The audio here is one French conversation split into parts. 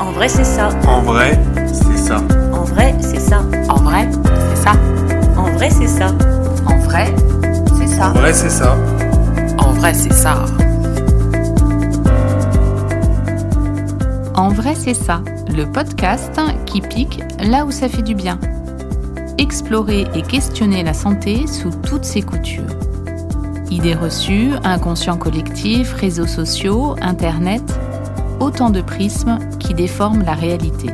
En vrai, c'est ça. En vrai, c'est ça. En vrai, c'est ça. En vrai, c'est ça. En vrai, c'est ça. En vrai, c'est ça. En vrai, c'est ça. En vrai, c'est ça. En vrai, c'est ça, le podcast qui pique là où ça fait du bien. Explorer et questionner la santé sous toutes ses coutures. Idées reçues, inconscient collectif, réseaux sociaux, Internet, autant de prismes qui déforment la réalité.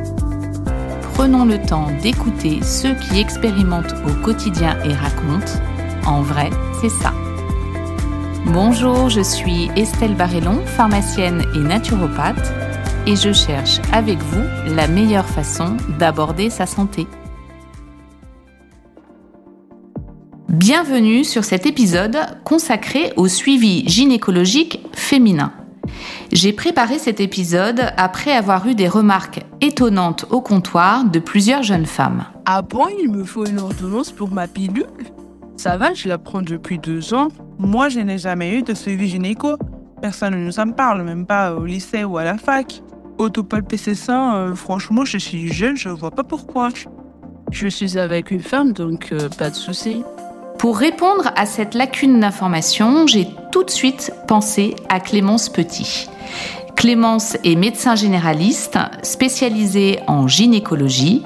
Prenons le temps d'écouter ceux qui expérimentent au quotidien et racontent. En vrai, c'est ça. Bonjour, je suis Estelle Barrellon, pharmacienne et naturopathe, et je cherche avec vous la meilleure façon d'aborder sa santé. Bienvenue sur cet épisode consacré au suivi gynécologique féminin. J'ai préparé cet épisode après avoir eu des remarques étonnantes au comptoir de plusieurs jeunes femmes. Ah bon, il me faut une ordonnance pour ma pilule Ça va, je la prends depuis deux ans. Moi, je n'ai jamais eu de suivi gynéco. Personne ne nous en parle, même pas au lycée ou à la fac. Ses seins, euh, franchement, je suis jeune, je vois pas pourquoi. Je suis avec une femme, donc euh, pas de souci. Pour répondre à cette lacune d'information, j'ai tout de suite pensé à Clémence Petit. Clémence est médecin généraliste spécialisée en gynécologie.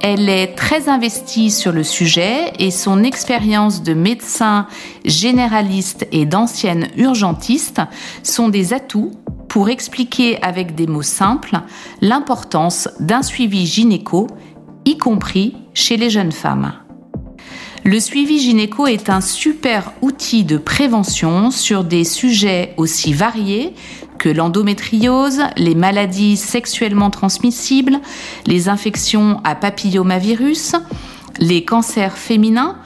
Elle est très investie sur le sujet et son expérience de médecin généraliste et d'ancienne urgentiste sont des atouts pour expliquer avec des mots simples l'importance d'un suivi gynéco, y compris chez les jeunes femmes. Le suivi gynéco est un super outil de prévention sur des sujets aussi variés que l'endométriose, les maladies sexuellement transmissibles, les infections à papillomavirus, les cancers féminins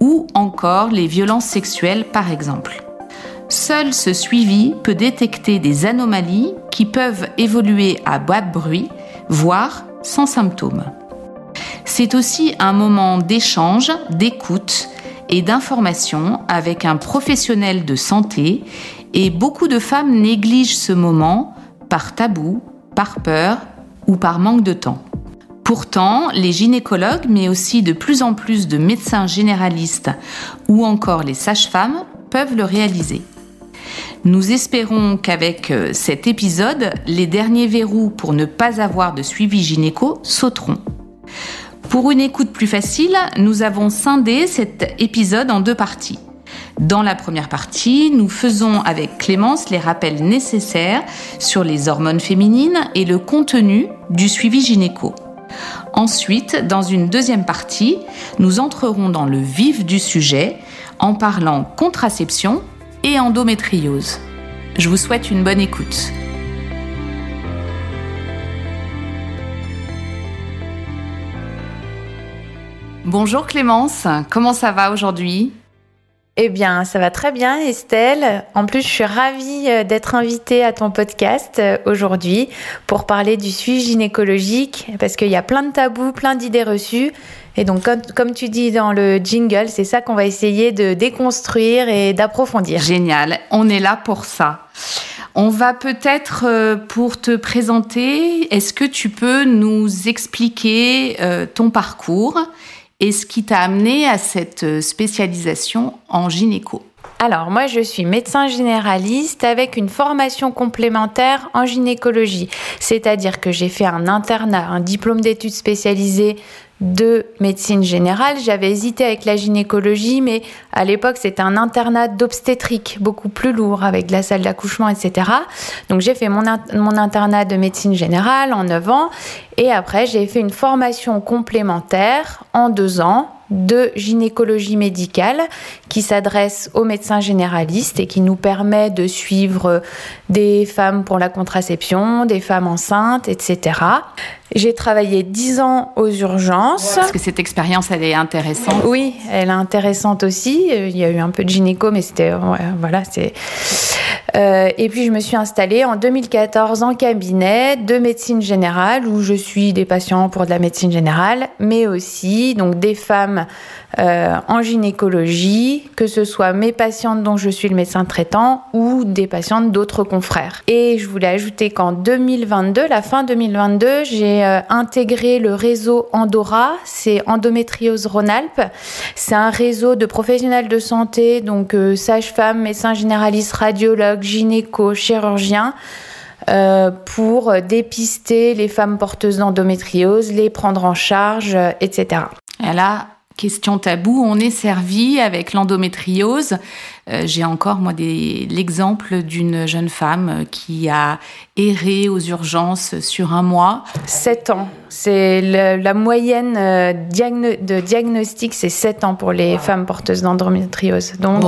ou encore les violences sexuelles par exemple. Seul ce suivi peut détecter des anomalies qui peuvent évoluer à bas bruit, voire sans symptômes. C'est aussi un moment d'échange, d'écoute et d'information avec un professionnel de santé et beaucoup de femmes négligent ce moment par tabou, par peur ou par manque de temps. Pourtant, les gynécologues, mais aussi de plus en plus de médecins généralistes ou encore les sages-femmes peuvent le réaliser. Nous espérons qu'avec euh, cet épisode, les derniers verrous pour ne pas avoir de suivi gynéco sauteront. Pour une écoute plus facile, nous avons scindé cet épisode en deux parties. Dans la première partie, nous faisons avec Clémence les rappels nécessaires sur les hormones féminines et le contenu du suivi gynéco. Ensuite, dans une deuxième partie, nous entrerons dans le vif du sujet en parlant contraception et endométriose. Je vous souhaite une bonne écoute. Bonjour Clémence, comment ça va aujourd'hui? Eh bien, ça va très bien, Estelle. En plus, je suis ravie euh, d'être invitée à ton podcast euh, aujourd'hui pour parler du suivi gynécologique, parce qu'il y a plein de tabous, plein d'idées reçues. Et donc, comme, comme, tu dis dans le jingle, c'est ça qu'on va essayer de déconstruire et d'approfondir. Génial, on est là pour ça. On va peut-être, euh, pour te présenter, est-ce que tu peux nous expliquer ton parcours? Et ce qui t'a amené à cette euh, spécialisation en gynéco alors moi je suis médecin généraliste avec une formation complémentaire en gynécologie, c'est-à-dire que j'ai fait un internat, un diplôme d'études spécialisées de médecine générale. J'avais hésité avec la gynécologie, mais à l'époque, c'était un internat d'obstétrique, beaucoup plus lourd, avec la salle d'accouchement, etc. Donc j'ai fait mon, mon, internat de médecine générale en 9 ans, et après j'ai fait une formation complémentaire en 2 ans de gynécologie médicale qui s'adresse aux médecins généralistes et qui nous permet de suivre des femmes pour la contraception, des femmes enceintes, etc. J'ai travaillé 10 ans aux urgences. Parce que cette expérience, elle est intéressante. Oui, elle est intéressante aussi. Il y a eu un peu de gynéco, mais c'était voilà, c'est Euh, et puis je me suis installée en 2014 en cabinet de médecine générale où je suis des patients pour de la médecine générale, mais aussi donc des femmes euh, en gynécologie, que ce soit mes patientes dont je suis le médecin traitant ou des patientes d'autres confrères. Et je voulais ajouter qu'en 2022, la fin 2022, j'ai euh, intégré le réseau Andorra, c'est Endométriose Rhône-Alpes. C'est un réseau de professionnels de santé, donc sages-femmes, médecins généralistes, radiologues, gynéco, chirurgiens. pour dépister les femmes porteuses d'endométriose, les prendre en charge, etc. Et là, question tabou, on est servi avec l'endométriose. Euh, j'ai encore, moi, l'exemple d'une jeune femme qui a erré aux urgences sur un mois. Sept ans. C'est la moyenne euh, de diagnostic, c'est sept ans pour les femmes porteuses d'endométriose. Donc,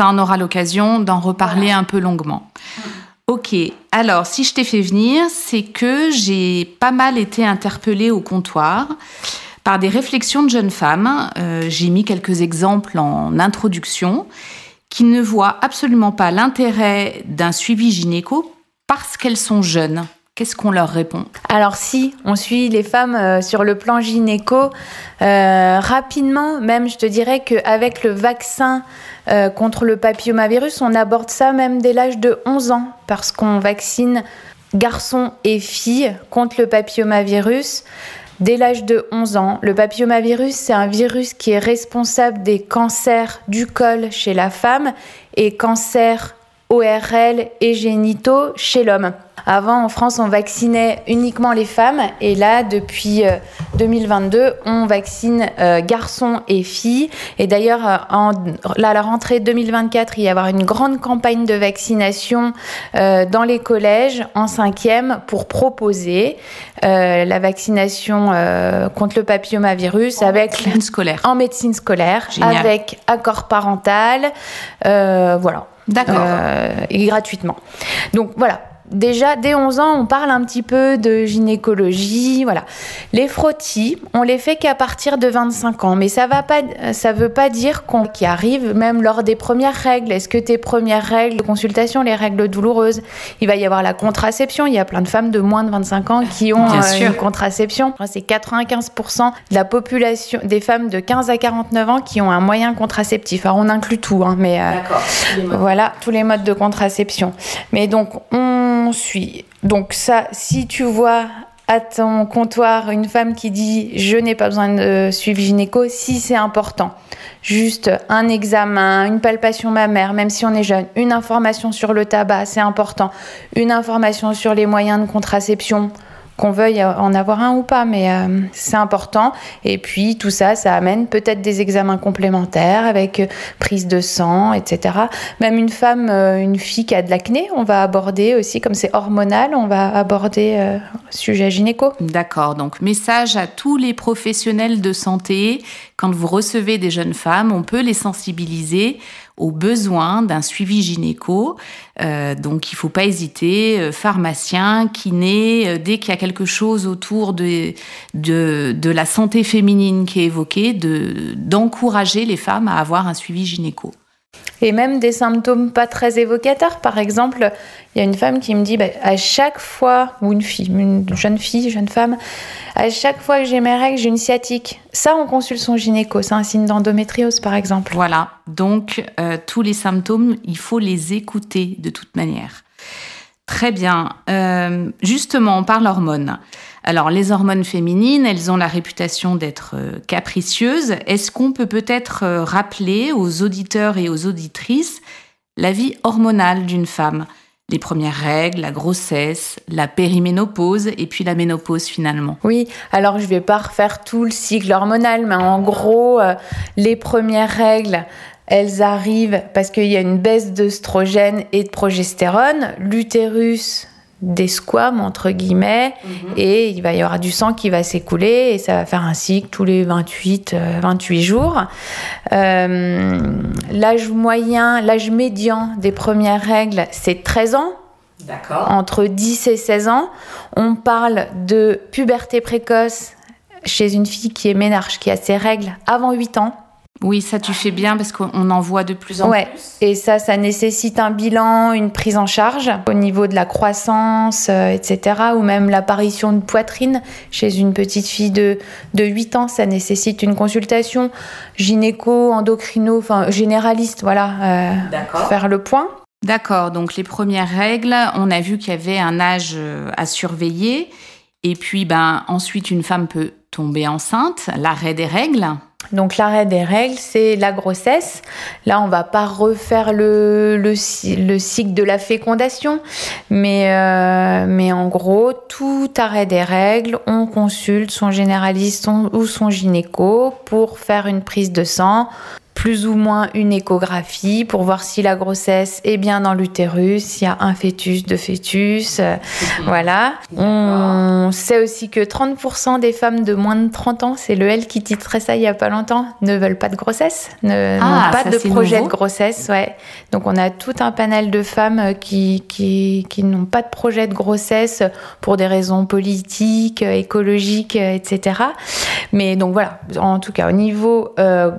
ça en aura l'occasion d'en reparler un peu longuement. Ok, alors si je t'ai fait venir, c'est que j'ai pas mal été interpellée au comptoir par des réflexions de jeunes femmes. Euh, j'ai mis quelques exemples en introduction qui ne voient absolument pas l'intérêt d'un suivi gynéco parce qu'elles sont jeunes. Qu'est-ce qu'on leur répond? Alors si on suit les femmes euh, sur le plan gynéco, euh, rapidement, même je te dirais qu'avec le vaccin contre le papillomavirus, on aborde ça même dès l'âge de 11 ans, parce qu'on vaccine garçons et filles contre le papillomavirus. Dès l'âge de 11 ans, le papillomavirus, c'est un virus qui est responsable des cancers du col chez la femme et cancers ORL et génitaux chez l'homme. Avant, en France, on vaccinait uniquement les femmes et là, depuis 2022, euh, on vaccine euh, garçons et filles. Et d'ailleurs, euh, à la rentrée 2024, il va y avoir une grande campagne de vaccination dans les collèges en cinquième pour proposer la vaccination contre le papillomavirus en avec médecine scolaire. en médecine scolaire avec accord parental, voilà. D'accord. et gratuitement. Donc voilà, déjà, dès 11 ans, on parle un petit peu de gynécologie, voilà. Les frottis, on les fait qu'à partir de 25 ans, mais ça va pas, ça veut pas dire qu'on qui arrive même lors des premières règles. Est-ce que tes premières règles de consultation, les règles douloureuses, il va y avoir la contraception. Il y a plein de femmes de moins de 25 ans qui ont euh, une contraception. C'est 95% de la population des femmes de 15 à 49 ans qui ont un moyen contraceptif. Alors on inclut tout, hein, mais euh, voilà tous les modes de contraception. Mais donc on Donc ça, si tu vois à ton comptoir une femme qui dit je n'ai pas besoin de suivi gynéco, si c'est important, juste un examen, une palpation mammaire, même si on est jeune, une information sur le tabac, c'est important, une information sur les moyens de contraception, qu'on veuille en avoir un ou pas, mais euh, c'est important. Et puis tout ça, ça amène peut-être des examens complémentaires avec euh, prise de sang, etc. Même une femme, euh, une fille qui a de l'acné, on va aborder aussi, comme c'est hormonal, on va aborder sujet gynéco. D'accord, donc message à tous les professionnels de santé, quand vous recevez des jeunes femmes, on peut les sensibiliser aux besoins d'un suivi gynéco. Euh, donc il faut pas hésiter, euh, pharmacien, kiné, euh, dès qu'il y a quelque chose autour de, de, de, la santé féminine qui est évoqué, d'encourager les femmes à avoir un suivi gynéco. Et même des symptômes pas très évocateurs. Par exemple, il y a une femme qui me dit bah, à chaque fois, ou une jeune fille, jeune femme, à chaque fois que j'ai mes règles, j'ai une sciatique. Ça, on consulte son gynéco. C'est un signe d'endométriose, par exemple. Voilà. Donc, euh, tous les symptômes, il faut les écouter de toute manière. Très bien. Euh, justement, on parle hormones. Alors, les hormones féminines, elles ont la réputation d'être euh, capricieuses. Est-ce qu'on peut peut-être euh, rappeler aux auditeurs et aux auditrices la vie hormonale d'une femme? Les premières règles, la grossesse, la périménopause et puis la ménopause finalement. Oui, alors je vais pas refaire tout le cycle hormonal, mais en gros, euh, les premières règles, elles arrivent parce qu'il y a une baisse d'œstrogène et de progestérone. L'utérus des squames entre guillemets mhm. et il va y avoir du sang qui va s'écouler et ça va faire un cycle tous les 28 28 euh, jours euh, l'âge moyen l'âge médian des premières règles c'est 13 ans D'accord. entre 10 et 16 ans on parle de puberté précoce chez une fille qui est ménarche qui a ses règles avant 8 ans Oui, ça tu fais bien parce qu'on en voit de plus en Ouais. plus. Et ça, ça nécessite un bilan, une prise en charge au niveau de la croissance, euh, etc. Ou même l'apparition de poitrine chez une petite fille de, de 8 ans. Ça nécessite une consultation gynéco, endocrino, enfin généraliste, voilà, euh, pour faire le point. D'accord, donc les premières règles, on a vu qu'il y avait un âge euh, à surveiller. Et puis, ben, ensuite, une femme peut tomber enceinte, l'arrêt des règles. Donc l'arrêt des règles, c'est la grossesse. Là, on va pas refaire le, le, cy- le cycle de la fécondation, mais, euh, mais en gros, tout arrêt des règles, on consulte son généraliste ou son gynéco pour faire une prise de sang, plus ou moins une échographie pour voir si la grossesse est bien dans l'utérus, s'il y a un fœtus, deux fœtus, euh, voilà. On sait aussi que 30% des femmes de moins de 30 ans, c'est le L qui titrait ça il y a pas longtemps, ne veulent pas de grossesse, ne- Ah, n'ont pas de projet nouveau. de grossesse, ouais. Donc on a tout un panel de femmes euh, qui, qui, qui n'ont pas de projet de grossesse pour des raisons politiques, euh, écologiques, etc. Mais donc voilà, en tout cas au niveau euh,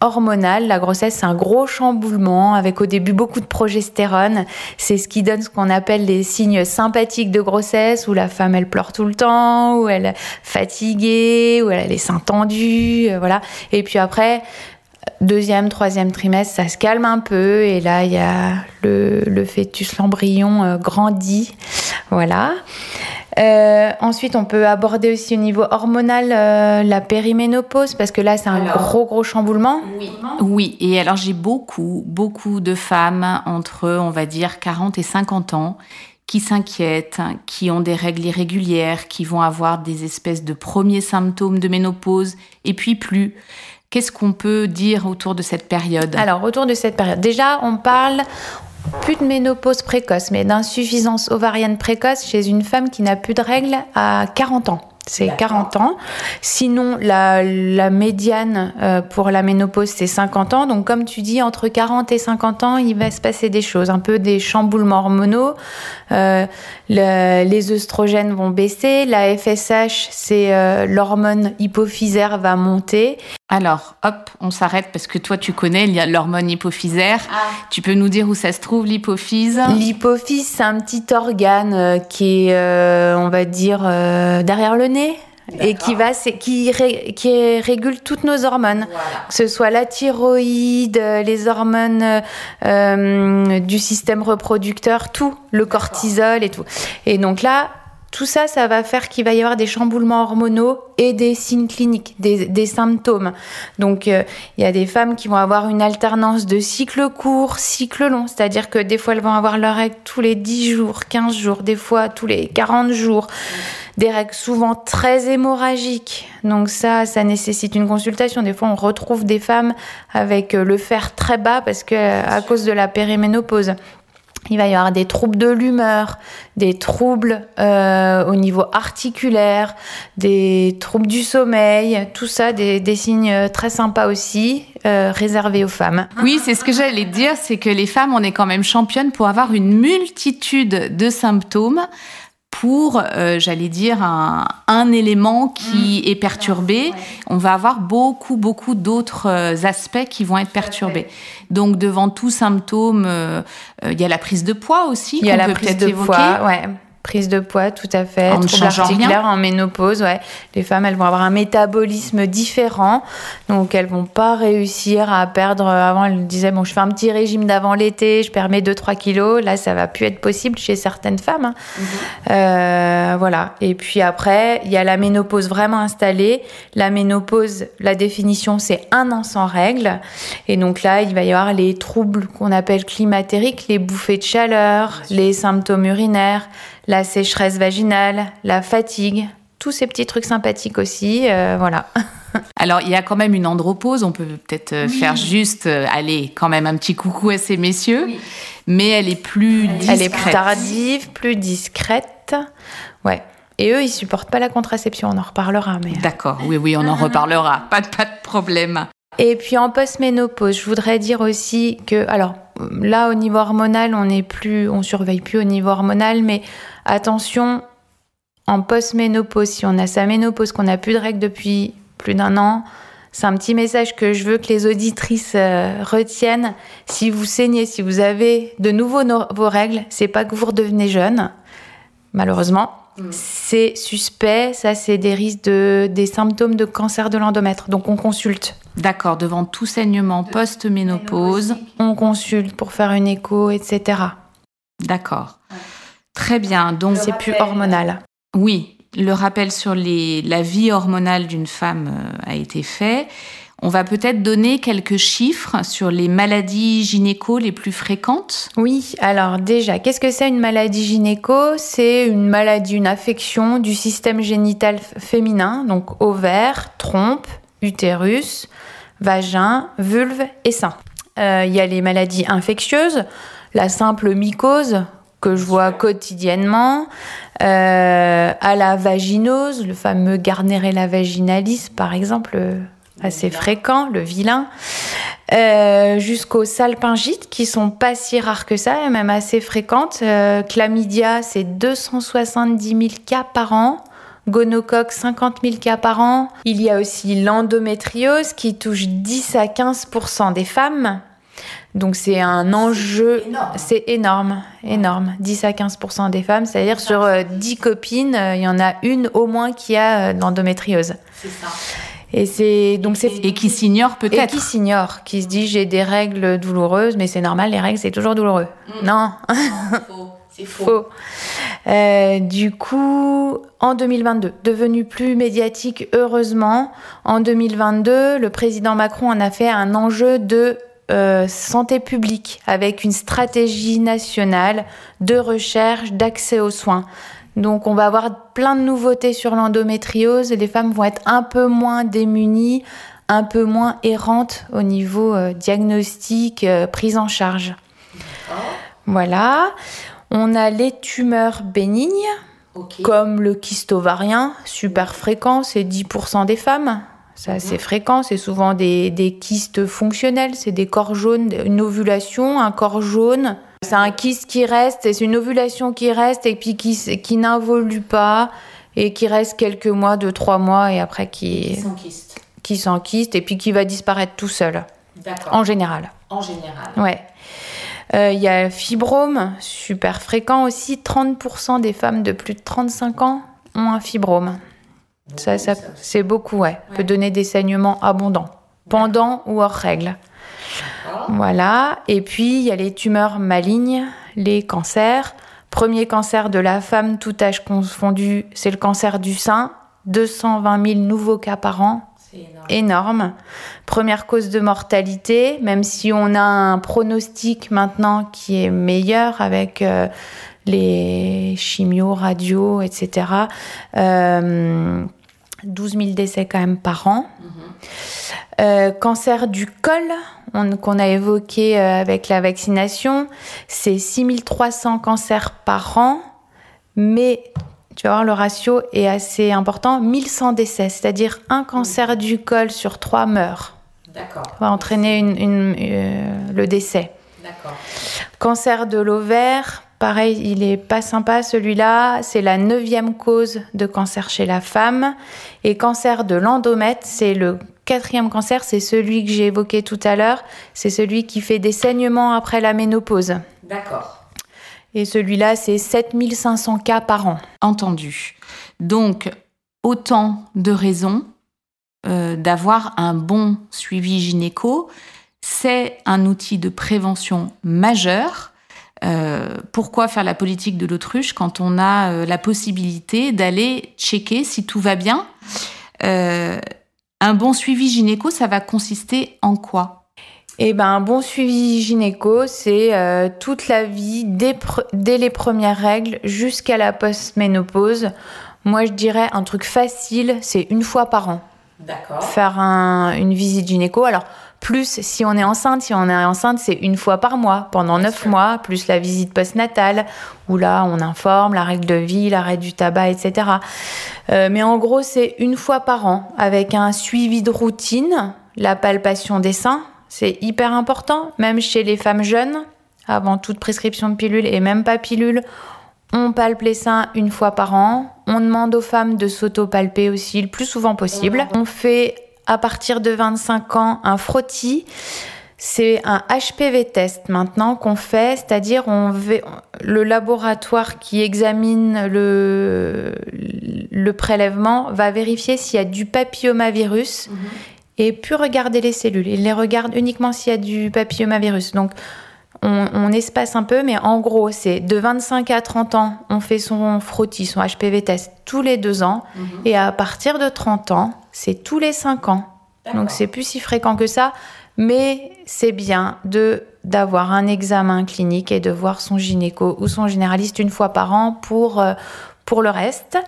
hormonal, la grossesse c'est un gros chamboulement avec au début beaucoup de progestérone. C'est ce qui donne ce qu'on appelle les signes sympathiques de grossesse où la femme elle pleure tout le temps, où elle est fatiguée, où elle a les seins tendus, euh, voilà. Et puis après deuxième, troisième trimestre, ça se calme un peu et là il y a le, le fœtus, l'embryon euh, grandit, voilà. Euh, ensuite, on peut aborder aussi au niveau hormonal euh, la périménopause parce que là, c'est un gros gros chamboulement. Oui, et alors j'ai beaucoup, beaucoup de femmes entre, on va dire, 40 et 50 ans qui s'inquiètent, qui ont des règles irrégulières, qui vont avoir des espèces de premiers symptômes de ménopause, et puis plus. Qu'est-ce qu'on peut dire autour de cette période? Alors, autour de cette période, déjà, on parle plus de ménopause précoce, mais d'insuffisance ovarienne précoce chez une femme qui n'a plus de règles à 40 ans. C'est 40 ans. Sinon, la, la médiane euh, pour la ménopause, c'est 50 ans. Donc, comme tu dis, entre 40 et 50 ans, il va se passer des choses, un peu des chamboulements hormonaux. Euh, le- les œstrogènes vont baisser. La FSH, c'est euh, l'hormone hypophysaire va monter. Alors, hop, on s'arrête parce que toi, tu connais, il y a l'hormone hypophysaire. Tu peux nous dire où ça se trouve, l'hypophyse? L'hypophyse, c'est un petit organe qui est, on va dire, derrière le Et qui va, c'est- qui, ré- qui régule toutes nos hormones, que ce soit la thyroïde, euh, les hormones euh, euh, du système reproducteur, tout, le cortisol et tout. Et donc là, tout ça, ça va faire qu'il va y avoir des chamboulements hormonaux et des signes cliniques, des, des symptômes. Donc, euh, il y a des femmes qui vont avoir une alternance de cycle court, cycle long. C'est-à-dire que des fois, elles vont avoir leurs règles tous les 10 jours, 15 jours, des fois tous les 40 jours. Des règles souvent très hémorragiques. Donc ça, ça nécessite une consultation. Des fois, on retrouve des femmes avec euh, le fer très bas parce que euh, à cause de la périménopause. Il va y avoir des troubles de l'humeur, des troubles euh, au niveau articulaire, des troubles du sommeil, tout ça, des, signes très sympas aussi, réservés aux femmes. Oui, c'est ce que j'allais dire, c'est que les femmes, on est quand même championnes pour avoir une multitude de symptômes pour, euh, j'allais dire, un, un élément qui est perturbé. On va avoir beaucoup, beaucoup d'autres euh, aspects qui vont être perturbés. Donc, devant tout symptôme, euh, euh, il y a la prise de poids aussi, Il y a la peut prise de évoquer. poids, ouais. Prise de poids, tout à fait. En Troubles articulaires, en ménopause, ouais. Les femmes, elles vont avoir un métabolisme différent, donc elles vont pas réussir à perdre. Avant, elles disaient bon, je fais un petit régime d'avant l'été, je perds mes 2-3 kilos. Là, ça va plus être possible chez certaines femmes. hein. Euh, voilà. Et puis après, il y a la ménopause vraiment installée. La ménopause, la définition, c'est un an sans règles. Et donc là, il va y avoir les troubles qu'on appelle climatériques, les bouffées de chaleur, les symptômes urinaires, la sécheresse vaginale, la fatigue, tous ces petits trucs sympathiques aussi. euh, voilà. Alors, il y a quand même une andropause. On peut peut-être euh, faire juste, euh, aller quand même un petit coucou à ces messieurs. Mais elle est plus discrète. Elle est plus tardive, plus discrète. Ouais. Et eux, ils supportent pas la contraception. On en reparlera. Mais... D'accord, oui, oui, on en reparlera. Pas de, pas de problème. Et puis en post-ménopause, je voudrais dire aussi que, alors là au niveau hormonal, on n'est plus, on surveille plus au niveau hormonal, mais attention, en post-ménopause, si on a sa ménopause, qu'on n'a plus de règles depuis plus d'un an, C'est un petit message que je veux que les auditrices euh, retiennent. Si vous saignez, si vous avez de nouveau no- vos règles, c'est pas que vous redevenez jeune, malheureusement. C'est suspect, ça c'est des risques de des symptômes de cancer de l'endomètre. Donc on consulte. D'accord, devant tout saignement post-ménopause. On consulte pour faire une écho, etc. D'accord. Très bien. Donc, C'est plus hormonal. oui, le rappel sur les, la vie hormonale d'une femme euh, a été fait. On va peut-être donner quelques chiffres sur les maladies gynéco les plus fréquentes. Oui, alors déjà, qu'est-ce que c'est une maladie gynéco? C'est une maladie, une affection du système génital féminin, donc ovaire, trompe, utérus, vagin, vulve et sein. Euh, Il y a les maladies infectieuses, la simple mycose que je vois quotidiennement, euh, à la vaginose, le fameux Gardnerella vaginalis par exemple, euh, assez fréquent, le vilain, euh, jusqu'aux salpingites qui sont pas si rares que ça, et même assez fréquentes. Euh, chlamydia, c'est 270 000 cas par an. Gonocoque, 50 000 cas par an. Il y a aussi l'endométriose qui touche 10 à 15% des femmes. Donc c'est un enjeu, c'est énorme, énorme. 10 à 15 des femmes, c'est-à-dire sur euh, 10 copines, euh, il y en a une au moins qui a euh, de l'endométriose. Et c'est donc c'est Et qui s'ignorent et peut-être. qui s'ignore, qui se dit j'ai des règles douloureuses, mais c'est normal, les règles c'est toujours douloureux. Non, C'est faux. Euh, du coup, en 2022, devenu plus médiatique, heureusement, en 2022, le président Macron en a fait un enjeu de euh, santé publique avec une stratégie nationale de recherche, d'accès aux soins. Donc on va avoir plein de nouveautés sur l'endométriose. Les femmes vont être un peu moins démunies, un peu moins errantes au niveau euh, diagnostic, euh, prise en charge. Voilà. On a les tumeurs bénignes, comme le kyste ovarien, super fréquent, c'est 10% des femmes. C'est assez fréquent, c'est souvent des, des kystes fonctionnels, c'est des corps jaunes, une ovulation, un corps jaune. C'est un kyste qui reste, c'est une ovulation qui reste et puis qui, n'involue pas et qui reste quelques mois, deux, trois mois et après qui, qui s'enkyste et puis qui va disparaître tout seul, D'accord. en général. En général. Ouais. Euh, Il y a fibrome, super fréquent aussi. 30% des femmes de plus de 35 ans ont un fibrome. Ça, ça, c'est beaucoup, ouais. Peut donner des saignements abondants, pendant ou hors règle. Voilà. Et puis, il y a les tumeurs malignes, les cancers. Premier cancer de la femme, tout âge confondu, c'est le cancer du sein. 220 000 nouveaux cas par an. Énorme. Première cause de mortalité, même si on a un pronostic maintenant qui est meilleur avec euh, les chimios, radios, etc. Euh, 12 000 décès quand même par an. Euh, cancer du col, on- qu'on a évoqué euh, avec la vaccination, c'est 6300 cancers par an, mais tu vas voir, le ratio est assez important, 1100 décès, c'est-à-dire un cancer du col sur trois meurt, D'accord. va entraîner une- une- euh, le décès. D'accord. Cancer de l'ovaire, pareil, il est pas sympa celui-là. C'est la neuvième cause de cancer chez la femme. Et cancer de l'endomètre, c'est le quatrième cancer, c'est celui que j'ai évoqué tout à l'heure. C'est celui qui fait des saignements après la ménopause. D'accord. Et celui-là, c'est 7500 cas par an. Entendu. Donc, autant de raisons euh, d'avoir un bon suivi gynéco. C'est un outil de prévention majeur. Euh, pourquoi faire la politique de l'autruche quand on a euh, la possibilité d'aller checker si tout va bien? Euh, Un bon suivi gynéco, ça va consister en quoi? Eh ben, un bon suivi gynéco, c'est euh, toute la vie, dès, les premières règles jusqu'à la post-ménopause. Moi, je dirais un truc facile, c'est une fois par an. D'accord. Faire un- une visite gynéco. Alors, plus si on est enceinte, si on est enceinte, c'est une fois par mois, pendant neuf mois, plus la visite postnatale, où là, on informe la règle de vie, l'arrêt du tabac, etc. Euh, mais en gros, c'est une fois par an, avec un suivi de routine, la palpation des seins, c'est hyper important, même chez les femmes jeunes, avant toute prescription de pilule et même pas pilule. On palpe les seins une fois par an. On demande aux femmes de s'auto-palper aussi le plus souvent possible. On fait à partir de 25 ans un frottis. C'est un HPV test maintenant qu'on fait, c'est-à-dire on le laboratoire qui examine le, le prélèvement va vérifier s'il y a du papillomavirus et puis regarder les cellules. Il les regarde uniquement s'il y a du papillomavirus. Donc on, on espace un peu, mais en gros, c'est de 25 à 30 ans, on fait son frottis, son HPV test tous les deux ans. Et à partir de 30 ans, c'est tous les 5 ans. Donc c'est plus si fréquent que ça, mais c'est bien de d'avoir un examen clinique et de voir son gynéco ou son généraliste une fois par an pour, euh, pour le reste.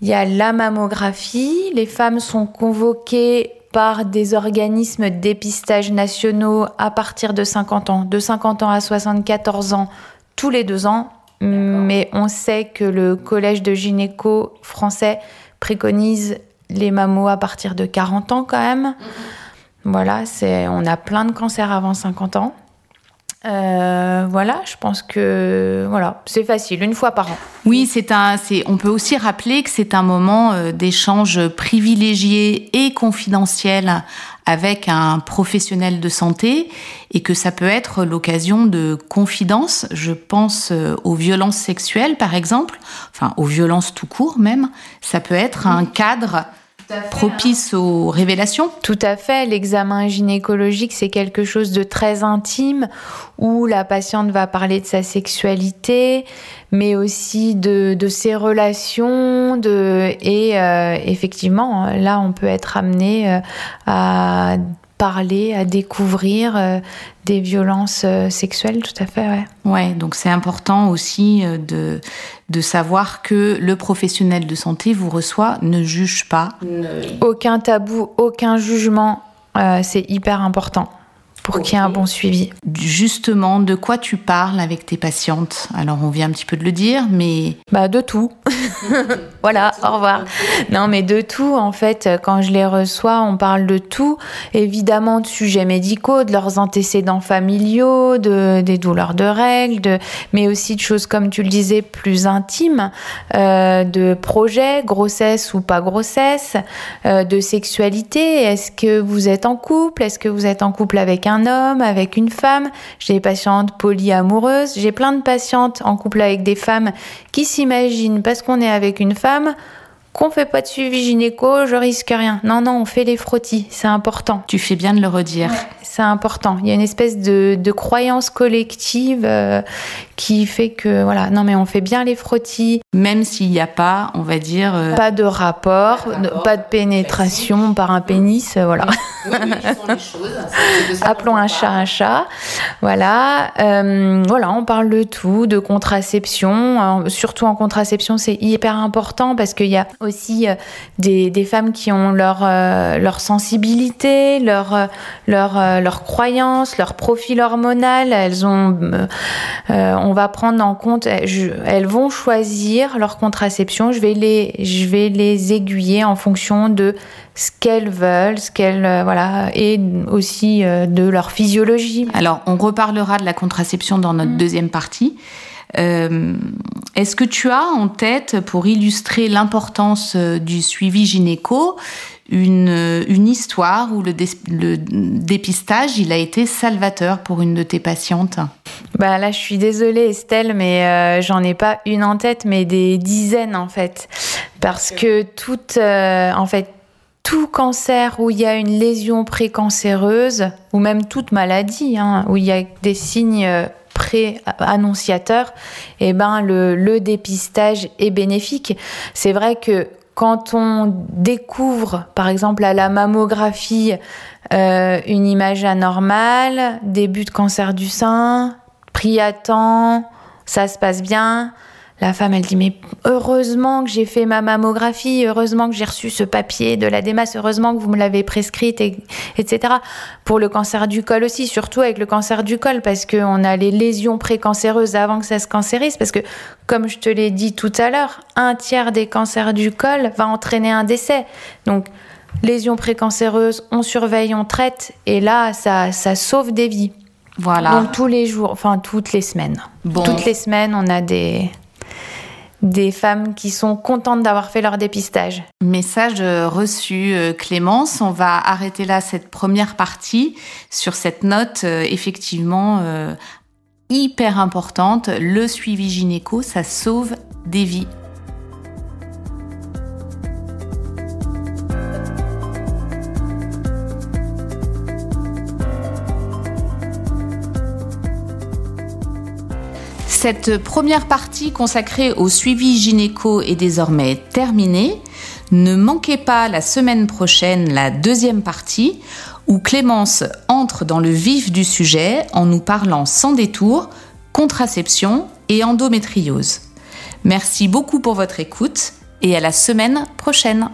Il y a la mammographie. Les femmes sont convoquées par des organismes de dépistage nationaux à partir de 50 ans, de 50 ans à 74 ans, tous les deux ans. Mais on sait que le collège de gynéco français préconise les mammos à partir de 40 ans quand même. Voilà, c'est, on a plein de cancers avant 50 ans. Euh, voilà, je pense que voilà, c'est facile, une fois par an. Oui, c'est un. C'est. On peut aussi rappeler que c'est un moment euh, d'échange privilégié et confidentiel avec un professionnel de santé et que ça peut être l'occasion de confidences. Je pense euh, aux violences sexuelles, par exemple, enfin aux violences tout court même. Ça peut être un cadre propice aux révélations. Tout à fait. L'examen gynécologique, c'est quelque chose de très intime où la patiente va parler de sa sexualité, mais aussi de, de ses relations. De, et euh, effectivement, là, on peut être amené euh, à parler, à découvrir euh, des violences euh, sexuelles, tout à fait, ouais. Ouais, donc c'est important aussi euh, de, de savoir que le professionnel de santé vous reçoit, ne juge pas. Aucun tabou, aucun jugement, euh, c'est hyper important pour qu'il y ait un bon suivi. Justement, de quoi tu parles avec tes patientes? Alors, on vient un petit peu de le dire, mais... Bah, de tout. voilà, au revoir. Non, mais de tout, en fait, quand je les reçois, on parle de tout. Évidemment, de sujets médicaux, de leurs antécédents familiaux, de, des douleurs de règles, de, mais aussi de choses, comme tu le disais, plus intimes, euh, de projets, grossesse ou pas grossesse, euh, de sexualité. Est-ce que vous êtes en couple? Est-ce que vous êtes en couple avec un homme, avec une femme J'ai des patientes polyamoureuses. J'ai plein de patientes en couple avec des femmes qui s'imaginent, parce qu'on est avec une femme, qu'on fait pas de suivi gynéco, je risque rien. Non, non, on fait les frottis, c'est important. Tu fais bien de le redire. C'est important. Il y a une espèce de, de croyance collective euh, qui fait que, voilà, non, mais on fait bien les frottis. Même s'il n'y a pas, on va dire... euh, Pas de rapport, de- pas de pénétration par un pénis, euh, voilà. Appelons un chat un chat. Voilà. Euh, voilà, on parle de tout, de contraception. Euh, surtout en contraception, c'est hyper important parce qu'il y a aussi euh, des, des femmes qui ont leur, euh, leur sensibilité, leur, euh, leur, euh, leur croyance, leur profil hormonal. Elles ont, euh, on va prendre en compte, je- elles vont choisir leur contraception. Je vais les, je vais les aiguiller en fonction de ce qu'elles veulent, ce qu'elles, voilà, et aussi de leur physiologie. Alors, on reparlera de la contraception dans notre deuxième partie. Euh, Est-ce que tu as en tête, pour illustrer l'importance euh, du suivi gynéco, une, euh, une histoire où le, dé- le dépistage, il a été salvateur pour une de tes patientes? Bah là, je suis désolée, Estelle, mais euh, j'en ai pas une en tête, mais des dizaines en fait, parce que toute, euh, en fait, tout cancer où il y a une lésion précancéreuse, ou même toute maladie, hein, où il y a des signes pré-annonciateurs, eh ben le, le dépistage est bénéfique. C'est vrai que quand on découvre, par exemple à la mammographie, euh, une image anormale, début de cancer du sein, pris à temps, ça se passe bien. La femme, elle dit, mais heureusement que j'ai fait ma mammographie, heureusement que j'ai reçu ce papier de la DEMAS, heureusement que vous me l'avez prescrite, et- etc. Pour le cancer du col aussi, surtout avec le cancer du col, parce qu'on a les lésions précancéreuses avant que ça se cancérise, parce que, comme je te l'ai dit tout à l'heure, un tiers des cancers du col va entraîner un décès. Donc, lésions précancéreuses, on surveille, on traite, et là, ça, ça sauve des vies. Voilà. Donc tous les jours, enfin toutes les semaines. Bon. Toutes les semaines, on a des, des femmes qui sont contentes d'avoir fait leur dépistage. Message reçu, euh, Clémence. On va arrêter là cette première partie sur cette note euh, effectivement euh, hyper importante. Le suivi gynéco, ça sauve des vies. Cette première partie consacrée au suivi gynéco est désormais terminée. Ne manquez pas la semaine prochaine la deuxième partie où Clémence entre dans le vif du sujet en nous parlant sans détour contraception et endométriose. Merci beaucoup pour votre écoute et à la semaine prochaine.